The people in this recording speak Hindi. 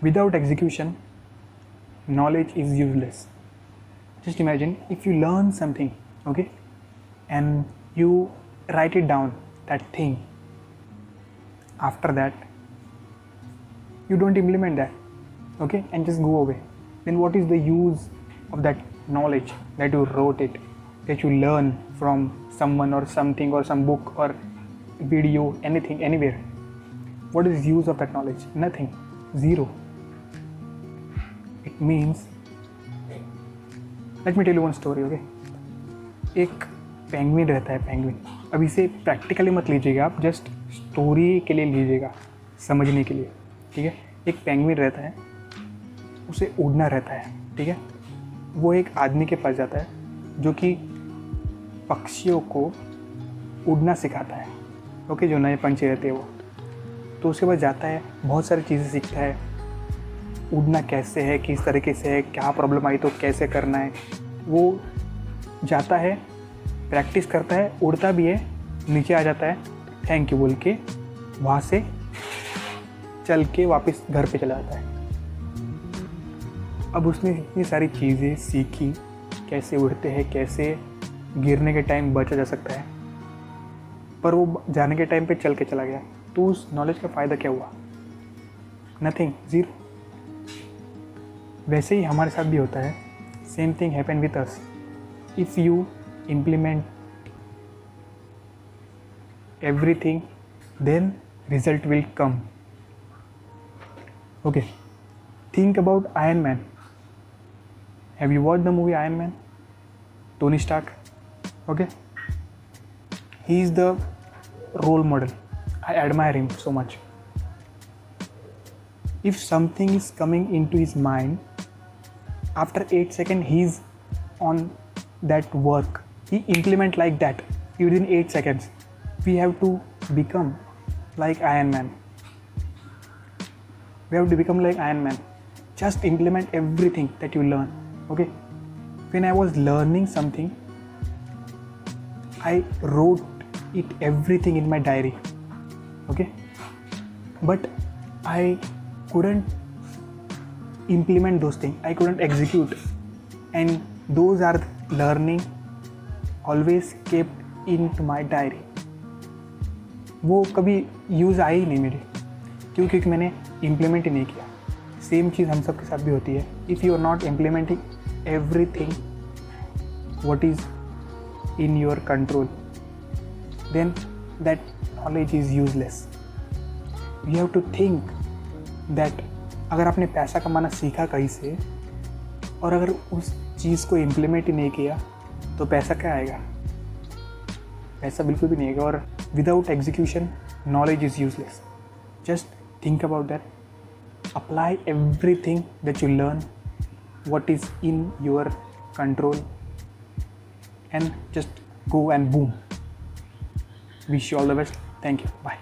Without execution, knowledge is useless. Just imagine if you learn something, okay, and you write it down, that thing. After that, you don't implement that, okay, and just go away. Then what is the use of that knowledge that you wrote it, that you learn from someone or something or some book or video, anything, anywhere? What is use of that knowledge? Nothing. Zero. It means let me tell one story okay एक पेंगुइन रहता है पेंगुइन अब इसे प्रैक्टिकली मत लीजिएगा आप जस्ट स्टोरी के लिए लीजिएगा समझने के लिए ठीक है एक पेंगुइन रहता है उसे उड़ना रहता है ठीक है वो एक आदमी के पास जाता है जो कि पक्षियों को उड़ना सिखाता है। ओके, जो नए पंछी रहते हैं वो। तो उसके बाद जाता है, बहुत सारी चीज़ें सीखता है। उड़ना कैसे है, किस तरीके से है, क्या प्रॉब्लम आई तो कैसे करना है। वो जाता है प्रैक्टिस करता है, उड़ता भी है, नीचे आ जाता है थैंक यू बोल के वहाँ से चल के वापस घर पे चला जाता है। अब उसने इतनी सारी चीज़ें सीखी, कैसे उड़ते हैं, कैसे गिरने के टाइम बचा जा सकता है। पर वो जाने के टाइम पे चल के चला गया। तो उस नॉलेज का फ़ायदा क्या हुआ? नथिंग ज़ीरो वैसे ही हमारे साथ भी होता है। Same thing happen with us if you implement everything then result will come okay think about iron man have you watch the movie iron man Tony Stark okay? He is the role model. I admire him so much. If something is coming into his mind after 8 seconds he's on that work. He implement like that. Within 8 seconds we have to become like iron man. We have to become like iron man. Just implement everything that you learn. Okay? When i was learning something I wrote it everything in my diary okay but I couldn't implement those thing I couldn't execute and those are learning always kept in my diary वो कभी यूज़ आए ही नहीं मेरे क्यों क्योंकि मैंने इम्प्लीमेंट ही नहीं किया। सेम चीज़ हम सब के साथ भी होती है। If you are not implementing everything what is in your control then that knowledge is useless you have to think that अगर आपने पैसा कमाना सीखा कहीं से, और अगर उस चीज़ को इम्प्लीमेंट ही नहीं किया तो पैसा क्या आएगा? पैसा बिल्कुल भी नहीं आएगा, और without execution knowledge is useless just think about that apply everything that you learn what is in your control and just go and boom. Wish you all the best. Thank you. Bye